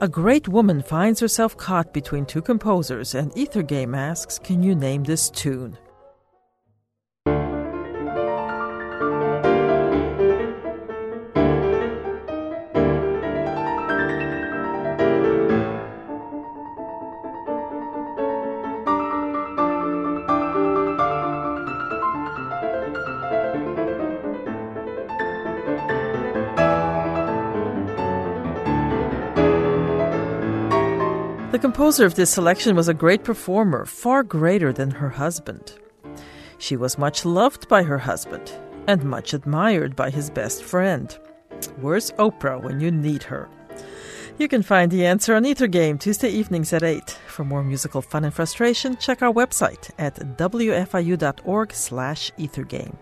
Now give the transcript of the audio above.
A great woman finds herself caught between two composers, and Ether Game asks, Can you name this tune? The composer of this selection was a great performer, far greater than her husband. She was much loved by her husband and much admired by his best friend. Where's Oprah when you need her? You can find the answer on Ether Game Tuesday evenings at 8. For more musical fun and frustration, check our website at wfiu.org slash ethergame.